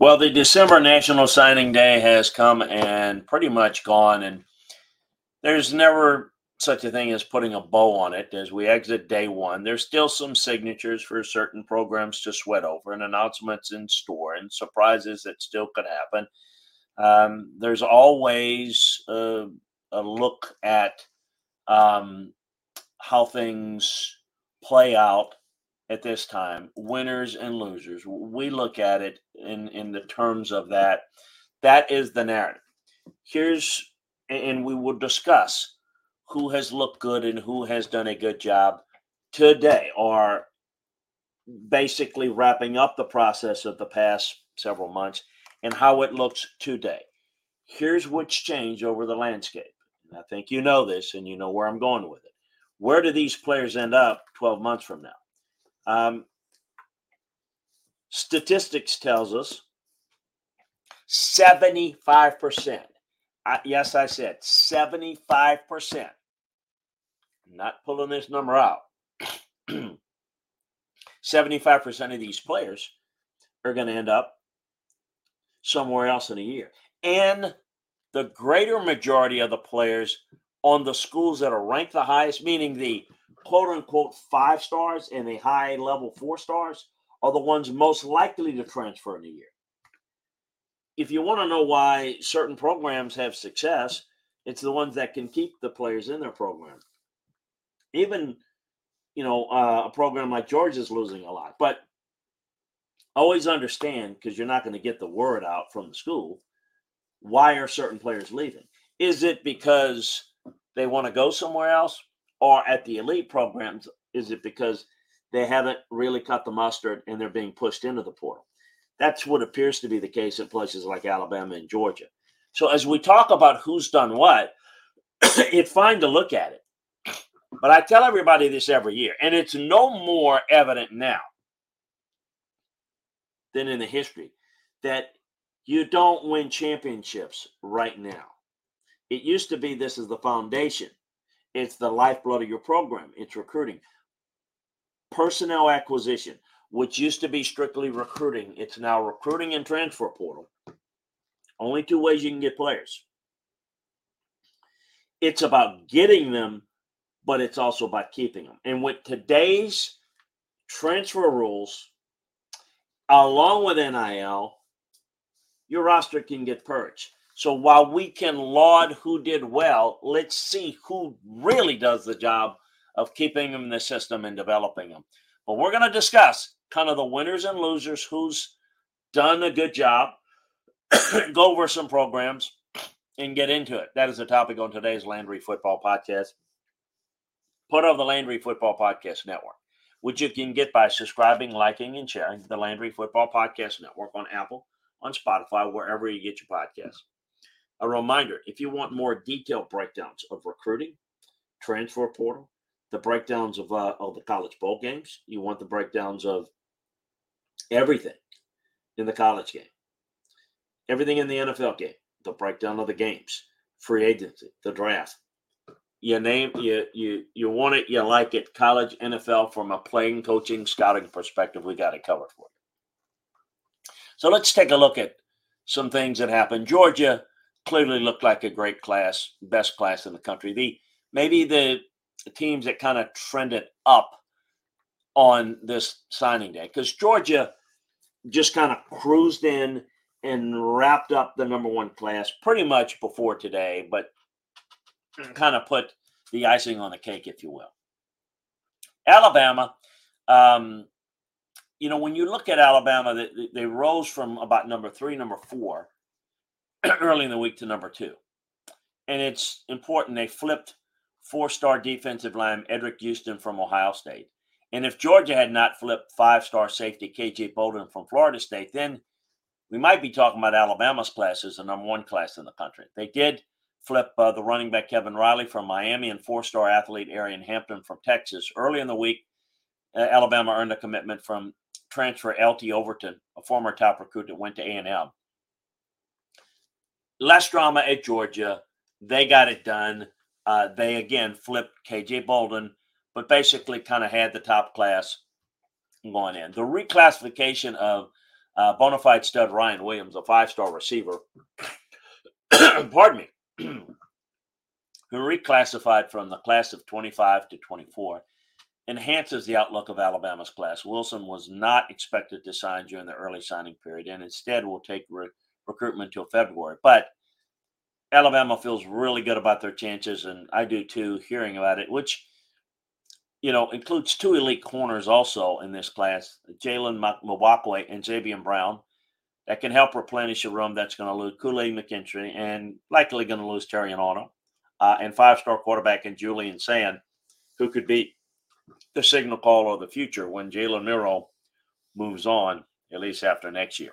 Well, the December National Signing Day has come and pretty much gone, and there's never such a thing as putting a bow on it as we exit day one. There's still some signatures for certain programs to sweat over, and announcements in store, and surprises that still could happen. Um, there's always a, a look at um, how things play out at this time winners and losers. We look at it in in the terms of that. That is the narrative. Here's and we will discuss who has looked good and who has done a good job today or basically wrapping up the process of the past several months and how it looks today. Here's what's changed over the landscape. And i think you know this and you know where i'm going with it. Where do these players end up 12 months from now um, statistics tells us 75%. I, yes, I said 75%. I'm not pulling this number out. 75% of these players are going to end up somewhere else in a year. And the greater majority of the players on the schools that are ranked the highest, meaning the quote unquote five stars and the high level four stars, are the ones most likely to transfer in a year. If you want to know why certain programs have success, it's the ones that can keep the players in their program. Even, you know, uh, a program like Georgia's losing a lot, but always understand because you're not going to get the word out from the school. Why are certain players leaving? Is it because they want to go somewhere else? Or at the elite programs, is it because they haven't really cut the mustard and they're being pushed into the portal? That's what appears to be the case at places like Alabama and Georgia. So as we talk about who's done what, it's fine to look at it. But I tell everybody this every year, and it's no more evident now than in the history that you don't win championships right now. It used to be this is the foundation. It's the lifeblood of your program. It's recruiting. Personnel acquisition, which used to be strictly recruiting, it's now recruiting and transfer portal. Only two ways you can get players. It's about getting them, but it's also about keeping them. And with today's transfer rules, along with NIL, your roster can get purged. So while we can laud who did well, let's see who really does the job of keeping them in the system and developing them. But we're going to discuss kind of the winners and losers, who's done a good job, go over some programs, and get into it. That is the topic on today's Landry Football Podcast, part of the Landry Football Podcast Network, which you can get by subscribing, liking, and sharing the Landry Football Podcast Network on Apple, on Spotify, wherever you get your podcasts. A reminder if you want more detailed breakdowns of recruiting, transfer portal, the breakdowns of, uh, of the college bowl games, you want the breakdowns of everything in the college game, everything in the NFL game, the breakdown of the games, free agency, the draft. You name you you you want it, you like it, college, NFL from a playing, coaching, scouting perspective, we got it covered for you. So let's take a look at some things that happened. Georgia clearly looked like a great class, best class in the country. The maybe the, teams that kind of trended up on this signing day because Georgia just kind of cruised in and wrapped up the number one class pretty much before today, but kind of put the icing on the cake, if you will. Alabama, um, you know, when you look at Alabama, they, they rose from about number three, number four early in the week to number two. And it's important they flipped four star defensive line Edric Houston from Ohio State. And if Georgia had not flipped five star safety KJ Bolden from Florida State, then we might be talking about Alabama's class as the number one class in the country. They did flip uh, the running back Kevin Riley from Miami and four star athlete Aeryn Hampton from Texas. Early in the week, uh, Alabama earned a commitment from transfer LT Overton, a former top recruit that went to A&M. Less drama at Georgia. They got it done. Uh, they again flipped KJ Bolden, but basically kind of had the top class going in. The reclassification of uh, bona fide stud Ryan Williams, a five star receiver, pardon me, who reclassified from the class of 25 to 24, enhances the outlook of Alabama's class. Wilson was not expected to sign during the early signing period and instead will take re- recruitment until February. But Alabama feels really good about their chances, and I do too, hearing about it, which you know includes two elite corners also in this class, Jalen Mbakwe and Zabien Brown, that can help replenish a room that's going to lose Kool-Aid McKinstry and likely going to lose Terrion Arnold, uh, and five-star quarterback in Julian Sayin, who could be the signal call of the future when Jalen Milroe moves on, at least after next year.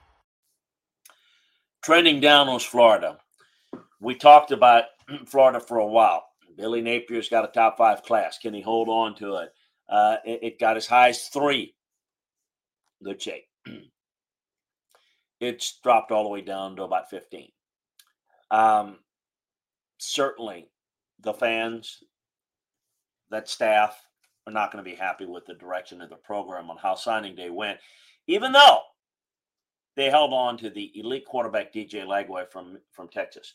Trending down was Florida. We talked about Florida for a while. Billy Napier's got a top five class. Can he hold on to it? Uh, it, it got as high as three. Good shape. it's dropped all the way down to about 15. Um, certainly, the fans, that staff, are not going to be happy with the direction of the program on how signing day went, even though they held on to the elite quarterback DJ Lagway from from Texas.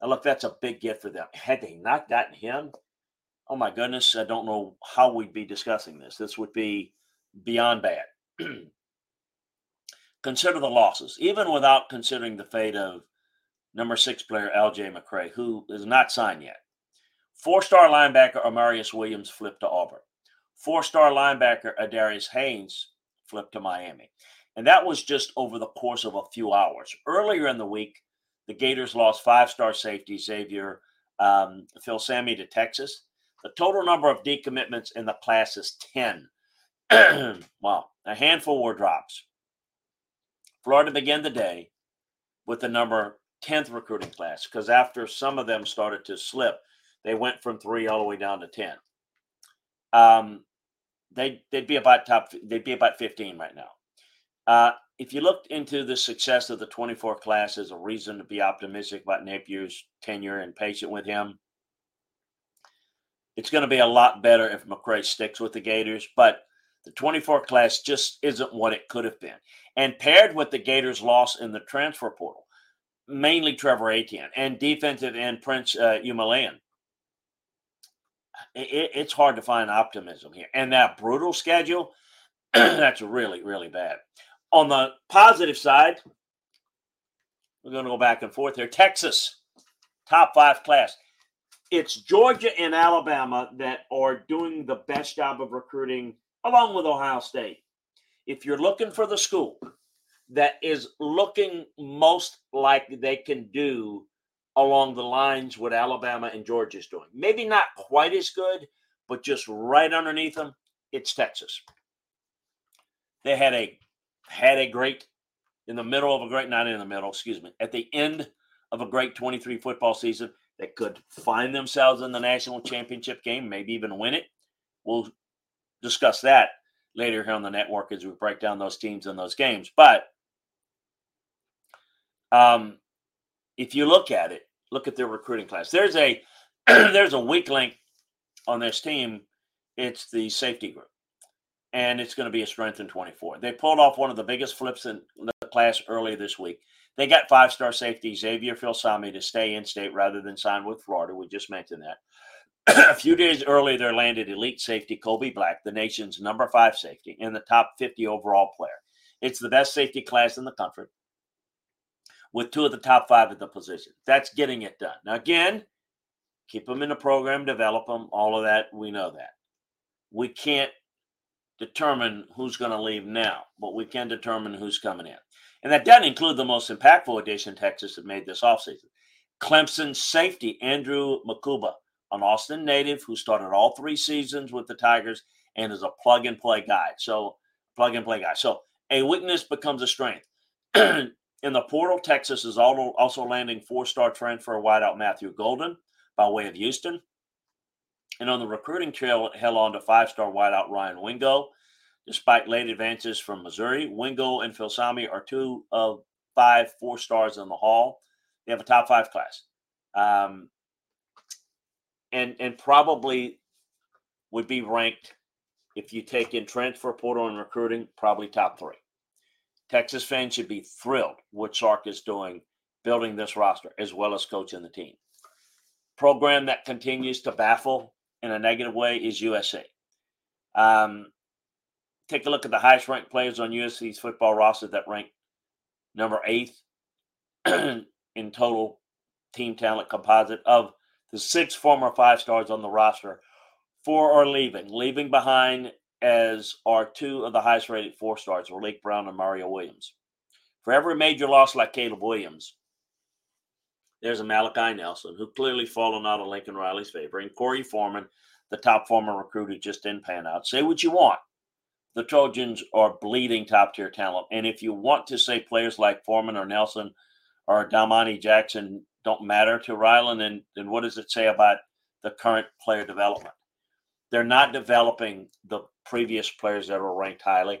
Now, look, that's a big gift for them. Had they not gotten him, oh my goodness, I don't know how we'd be discussing this. This would be beyond bad. Consider the losses, even without considering the fate of number six player LJ McCray, who is not signed yet. Four-star linebacker Amaris Williams flipped to Auburn. Four-star linebacker Adarius Hayes flipped to Miami. And that was just over the course of a few hours. Earlier in the week, the Gators lost five star safety Xavier um, Filsaime to Texas. The total number of decommitments in the class is 10. wow. A handful were drops. Florida began the day with the number 10th recruiting class because after some of them started to slip, they went from three all the way down to 10. Um, they, they'd be about top, they'd be about 15 right now. Uh, if you looked into the success of the 24 class as a reason to be optimistic about Napier's tenure and patient with him, it's going to be a lot better if McCray sticks with the Gators. But the 24 class just isn't what it could have been. And paired with the Gators' loss in the transfer portal, mainly Trevor Etienne and defensive end Prince uh, it, it's hard to find optimism here. And that brutal schedule, that's really, really bad. On the positive side, we're going to go back and forth here. Texas, top five class. It's Georgia and Alabama that are doing the best job of recruiting, along with Ohio State. If you're looking for the school that is looking most like they can do along the lines what Alabama and Georgia is doing. Maybe not quite as good, but just right underneath them, it's Texas. They had a had a great in the middle of a great not in the middle, excuse me, at the end of a great 23 football season. They could find themselves in the national championship game, maybe even win it. We'll discuss that later here on the network as we break down those teams and those games. But um, if you look at it, look at their recruiting class. There's a there's a weak link on this team. It's the safety group, and it's going to be a strength in 24. They pulled off one of the biggest flips in the class earlier this week. They got five star safety Xavier Filsaime to stay in state rather than sign with Florida. We just mentioned that. a few days earlier, they landed elite safety Kobe Black, the nation's number five safety, in the top 50 overall player. It's the best safety class in the country with two of the top five at the position. That's getting it done. Now, again, keep them in the program, develop them, all of that. We know that. We can't determine who's going to leave now, but we can determine who's coming in. And that doesn't include the most impactful addition Texas has made this offseason. Clemson safety Andrew Mukuba an Austin native who started all three seasons with the Tigers and is a plug and play guy. So, plug and play guy. So, a weakness becomes a strength. In the portal, Texas is also landing four star transfer wideout Matthew Golden by way of Houston. And on the recruiting trail, held on to five star wideout Ryan Wingo. Despite late advances from Missouri, Wingo and Filsaime are two of five four stars in the hall. They have a top five class. Um, and and probably would be ranked if you take in transfer portal and recruiting, probably top three. Texas fans should be thrilled what Sark is doing, building this roster as well as coaching the team. Program that continues to baffle in a negative way is USA. Um, take a look at the highest ranked players on USC's football roster that rank number eighth in total team talent composite of the six former five stars on the roster. Four are leaving. Leaving behind as are two of the highest rated four stars, Raleek Brown and Mario Williams. For every major loss like Caleb Williams, there's a Malachi Nelson who clearly fallen out of Lincoln Riley's favor, and Korey Foreman, the top former recruit who just didn't pan out. Say what you want. The Trojans are bleeding top tier talent. And if you want to say players like Foreman or Nelson or Domani Jackson don't matter to Ryland, then then what does it say about the current player development? They're not developing the previous players that were ranked highly.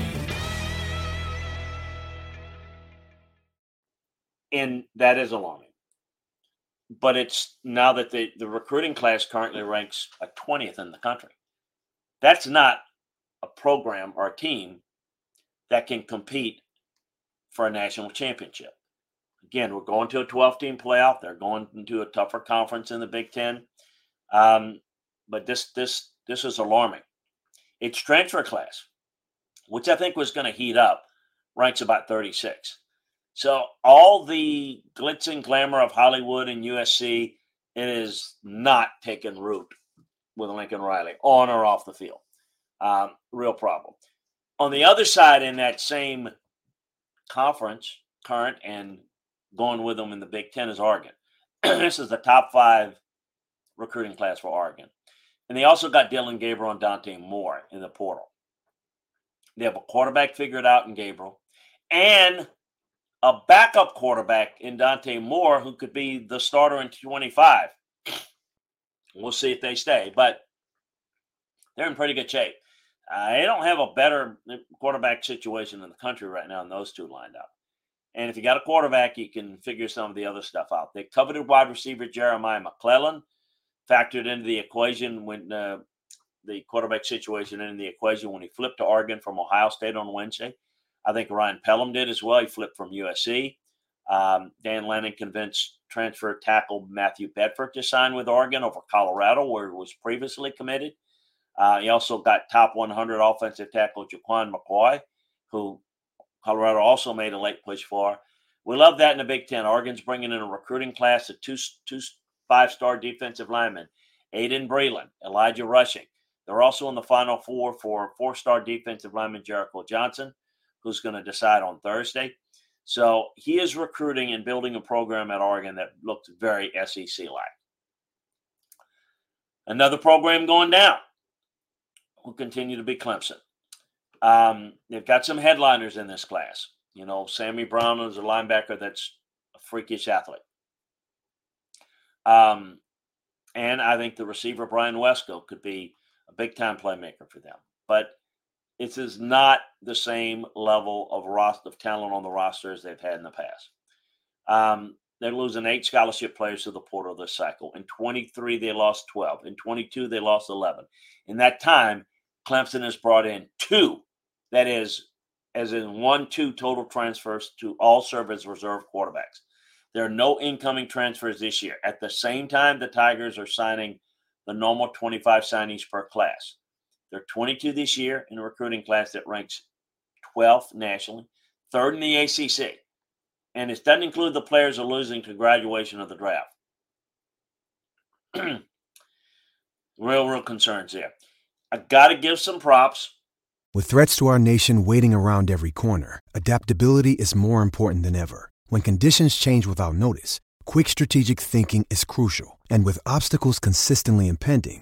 And that is alarming. But it's now that the, the recruiting class currently ranks like 20th in the country. That's not a program or a team that can compete for a national championship. Again, we're going to a 12 team playoff. They're going into a tougher conference in the Big Ten. Um, but this this this is alarming. Its transfer class, which I think was going to heat up, ranks about 36. So all the glitz and glamour of Hollywood and USC, it is not taking root with Lincoln Riley on or off the field. Um, real problem. On the other side, in that same conference, current and going with them in the Big Ten is Oregon. this is the top five recruiting class for Oregon. And they also got Dillon Gabriel and Dante Moore in the portal. They have a quarterback figured out in Gabriel. And a backup quarterback in Dante Moore who could be the starter in 25. We'll see if they stay, but they're in pretty good shape. Uh, they don't have a better quarterback situation in the country right now than those two lined up. And if you got a quarterback, you can figure some of the other stuff out. They coveted wide receiver Jeremiah McClellan, factored into the equation when uh, the quarterback situation in the equation when he flipped to Oregon from Ohio State on Wednesday. I think Ryan Pellum did as well. He flipped from USC. Um, Dan Lanning convinced transfer tackle Matthew Bedford to sign with Oregon over Colorado, where he was previously committed. Uh, he also got top 100 offensive tackle Jaquan McCoy, who Colorado also made a late push for. We love that in the Big Ten. Oregon's bringing in a recruiting class of two, two five-star defensive linemen, Aydin Breland, Elijah Rushing. They're also in the Final Four for four-star defensive lineman Jericho Johnson, who's going to decide on Thursday. So he is recruiting and building a program at Oregon that looks very SEC-like. Another program going down will continue to be Clemson. Um, they've got some headliners in this class. You know, Sammy Brown is a linebacker that's a freakish athlete. Um, and I think the receiver Brian Wesco could be a big time playmaker for them. But it is not the same level of roster of talent on the roster as they've had in the past. Um, they're losing eight scholarship players to the portal this cycle. In 23, they lost 12. In 22, they lost 11. In that time, Clemson has brought in two that is, as in one, two total transfers to all serve as reserve quarterbacks. There are no incoming transfers this year. At the same time, the Tigers are signing the normal 25 signees per class. There are 22 this year in a recruiting class that ranks 12th nationally, third in the ACC. And it doesn't include the players who are losing to graduation of the draft. real, real concerns there. I got to give some props with threats to our nation waiting around every corner, adaptability is more important than ever. When conditions change without notice, quick strategic thinking is crucial. And with obstacles consistently impending,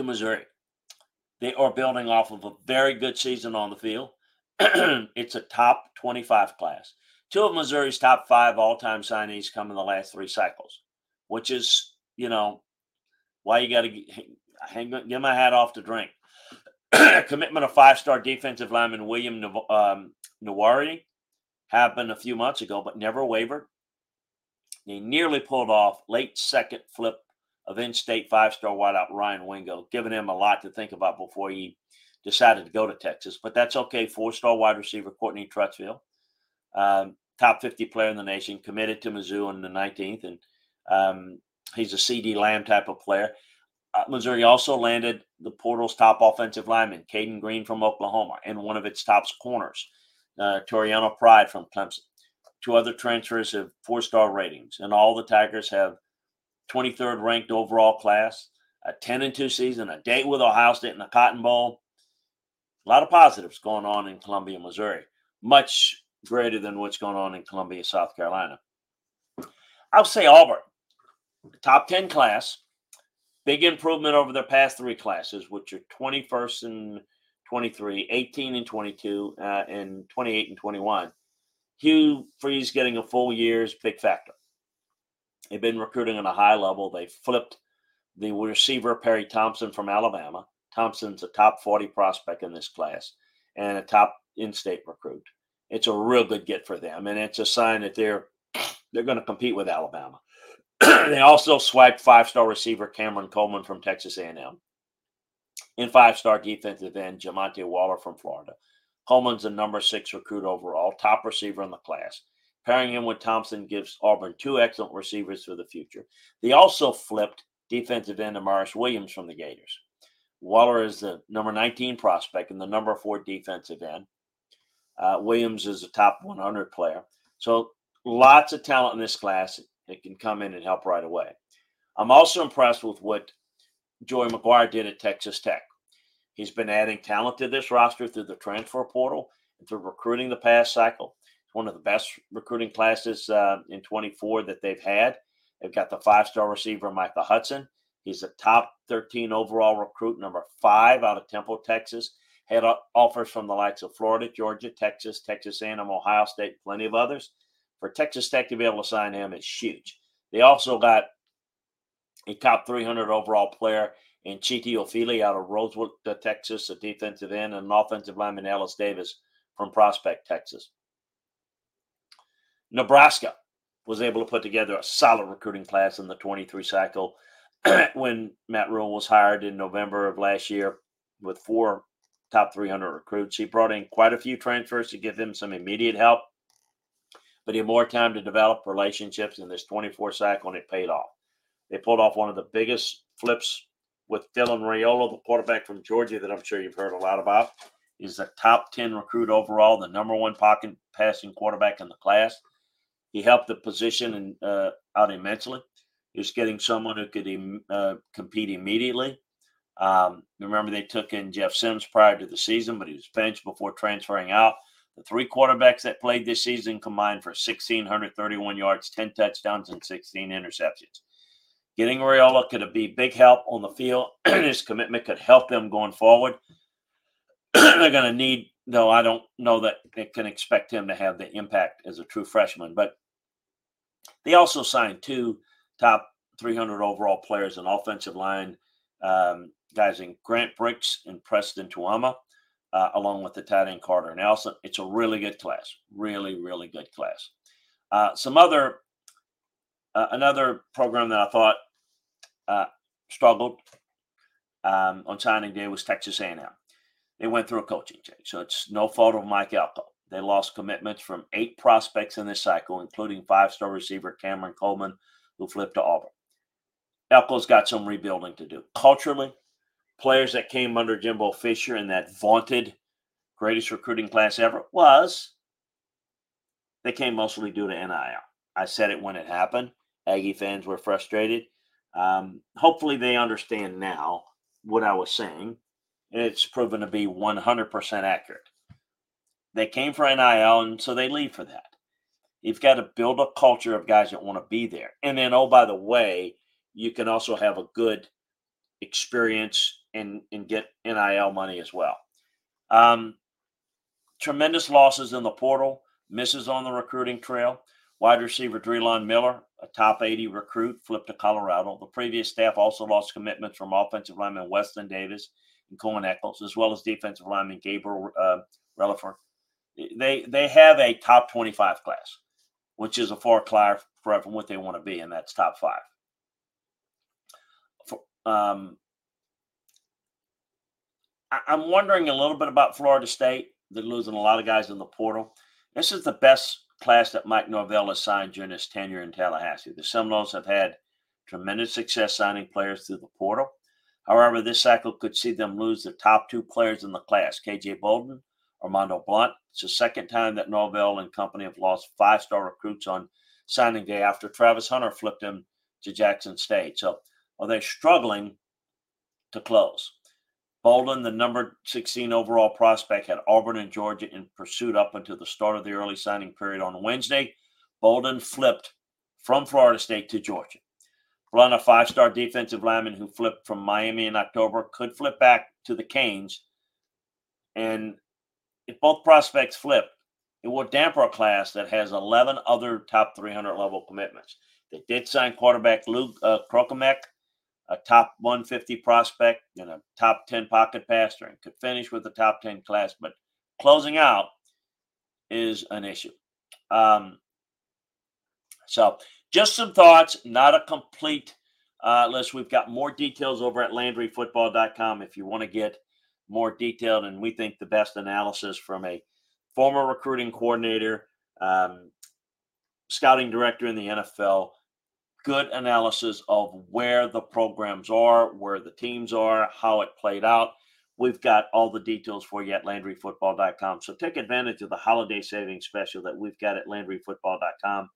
To Missouri. They are building off of a very good season on the field. it's a top 25 class. Two of Missouri's top five all time signees come in the last three cycles, which is, you know, why you got to hang, get my hat off to drink. Commitment of five star defensive lineman William um, Nwaneri happened a few months ago, but never wavered. He nearly pulled off late second flip of in-state five-star wideout Ryan Wingo, giving him a lot to think about before he decided to go to Texas. But that's okay. Four-star wide receiver Courtney Crutchfield, um, top 50 player in the nation, committed to Mizzou in the 19th, and um, he's a CeeDee Lamb type of player. Uh, Missouri also landed the portal's top offensive lineman, Cayden Green from Oklahoma, and one of its top corners, uh, Toriano Pride from Clemson. Two other transfers have four-star ratings, and all the Tigers have – 23rd ranked overall class, a 10 and 2 season, a date with Ohio State in the Cotton Bowl. A lot of positives going on in Columbia, Missouri, much greater than what's going on in Columbia, South Carolina. I'll say Auburn, top 10 class, big improvement over their past three classes, which are 21st and 23, 18 and 22, uh, and 28 and 21. Hugh Freeze getting a full year's big factor. They've been recruiting at a high level. They flipped the receiver Perry Thompson from Alabama. Thompson's a top 40 prospect in this class and a top in-state recruit. It's a real good get for them, and it's a sign that they're they're going to compete with Alabama. they also swiped five-star receiver Cameron Coleman from Texas A&M. and five star defensive end Jamonte Waller from Florida. Coleman's the number six recruit overall, top receiver in the class. Pairing him with Thompson gives Auburn two excellent receivers for the future. They also flipped defensive end Amaris Williams from the Gators. Waller is the number 19 prospect and the number four defensive end. Uh, Williams is a top 100 player. So lots of talent in this class that can come in and help right away. I'm also impressed with what Joey McGuire did at Texas Tech. He's been adding talent to this roster through the transfer portal and through recruiting the past cycle. One of the best recruiting classes uh, in 24 that they've had. They've got the five star receiver, Michael Hudson. He's a top 13 overall recruit, number five out of Temple, Texas. Had offers from the likes of Florida, Georgia, Texas, Texas A&M, Ohio State, plenty of others. For Texas Tech to be able to sign him is huge. They also got a top 300 overall player in Chiti Ofili out of Rosewood, Texas, a defensive end, and an offensive lineman, Ellis Davis from Prospect, Texas. Nebraska was able to put together a solid recruiting class in the 23 cycle when Matt Rhule was hired in November of last year with four top 300 recruits. He brought in quite a few transfers to give them some immediate help, but he had more time to develop relationships in this 24 cycle, and it paid off. They pulled off one of the biggest flips with Dylan Raiola, the quarterback from Georgia, that I'm sure you've heard a lot about. He's a top 10 recruit overall, the number one pocket passing quarterback in the class. He helped the position and, uh, out immensely. He was getting someone who could uh, compete immediately. Um, remember, they took in Jeff Sims prior to the season, but he was benched before transferring out. The three quarterbacks that played this season combined for 1,631 yards, 10 touchdowns, and 16 interceptions. Getting Raiola could be big help on the field. His commitment could help them going forward. They're going to need, though, I don't know that they can expect him to have the impact as a true freshman. But they also signed two top 300 overall players in offensive line, um, guys in Grant Brix and Preston Taumua, uh, along with the tight end Carter Nelson. It's a really good class, really, really good class. Uh, some other, uh, another program that I thought uh, struggled um, on signing day was Texas A&M. They went through a coaching change, so it's no fault of Mike Elko. They lost commitments from eight prospects in this cycle, including five-star receiver Cameron Coleman, who flipped to Auburn. Elko's got some rebuilding to do. Culturally, players that came under Jimbo Fisher in that vaunted greatest recruiting class ever was they came mostly due to NIL. I said it when it happened. Aggie fans were frustrated. Um, hopefully, they understand now what I was saying. And it's proven to be 100% accurate. They came for NIL, and so they leave for that. You've got to build a culture of guys that want to be there. And then, oh, by the way, you can also have a good experience and, and get NIL money as well. Um, tremendous losses in the portal, misses on the recruiting trail. Wide receiver Drelon Miller, a top 80 recruit, flipped to Colorado. The previous staff also lost commitments from offensive lineman Weston Davis and Cohen Eccles, as well as defensive lineman Gabriel uh, Relaford. They they have a top 25 class which is a far cry from what they want to be, and that's top five. Um, I, I'm wondering a little bit about Florida State. They're losing a lot of guys in the portal. This is the best class that Mike Norvell has signed during his tenure in Tallahassee. The Seminoles have had tremendous success signing players through the portal. However, this cycle could see them lose the top two players in the class, KJ Bolden Armondo Blount. It's the second time that Norvell and company have lost five star recruits on signing day after Travis Hunter flipped him to Jackson State. So are they struggling to close? Bolden, the number 16 overall prospect, had Auburn and Georgia in pursuit up until the start of the early signing period on Wednesday. Bolden flipped from Florida State to Georgia. Blunt, a five star defensive lineman who flipped from Miami in October, could flip back to the Canes and if both prospects flip, it will damper a class that has 11 other top 300 level commitments. They did sign quarterback Luke uh, Kromenhoek, a top 150 prospect and a top 10 pocket passer, and could finish with the top 10 class. But closing out is an issue. Um, so, just some thoughts, not a complete uh, list. We've got more details over at LandryFootball.com if you want to get more detailed and we think the best analysis from a former recruiting coordinator, um, scouting director in the NFL. Good analysis of where the programs are, where the teams are, how it played out. We've got all the details for you at LandryFootball.com. So take advantage of the holiday savings special that we've got at LandryFootball.com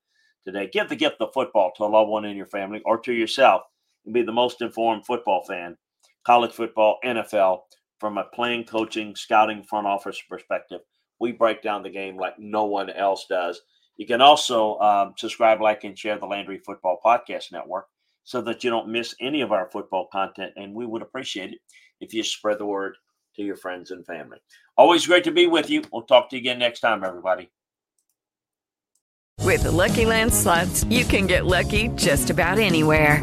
today. Give the gift of football to a loved one in your family or to yourself and be the most informed football fan, college football, NFL, from a playing, coaching, scouting, front office perspective. We break down the game like no one else does. You can also um, subscribe, like, and share the Landry Football Podcast Network so that you don't miss any of our football content. And we would appreciate it if you spread the word to your friends and family. Always great to be with you. We'll talk to you again next time, everybody. With the Lucky Land slots, you can get lucky just about anywhere.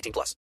18 plus.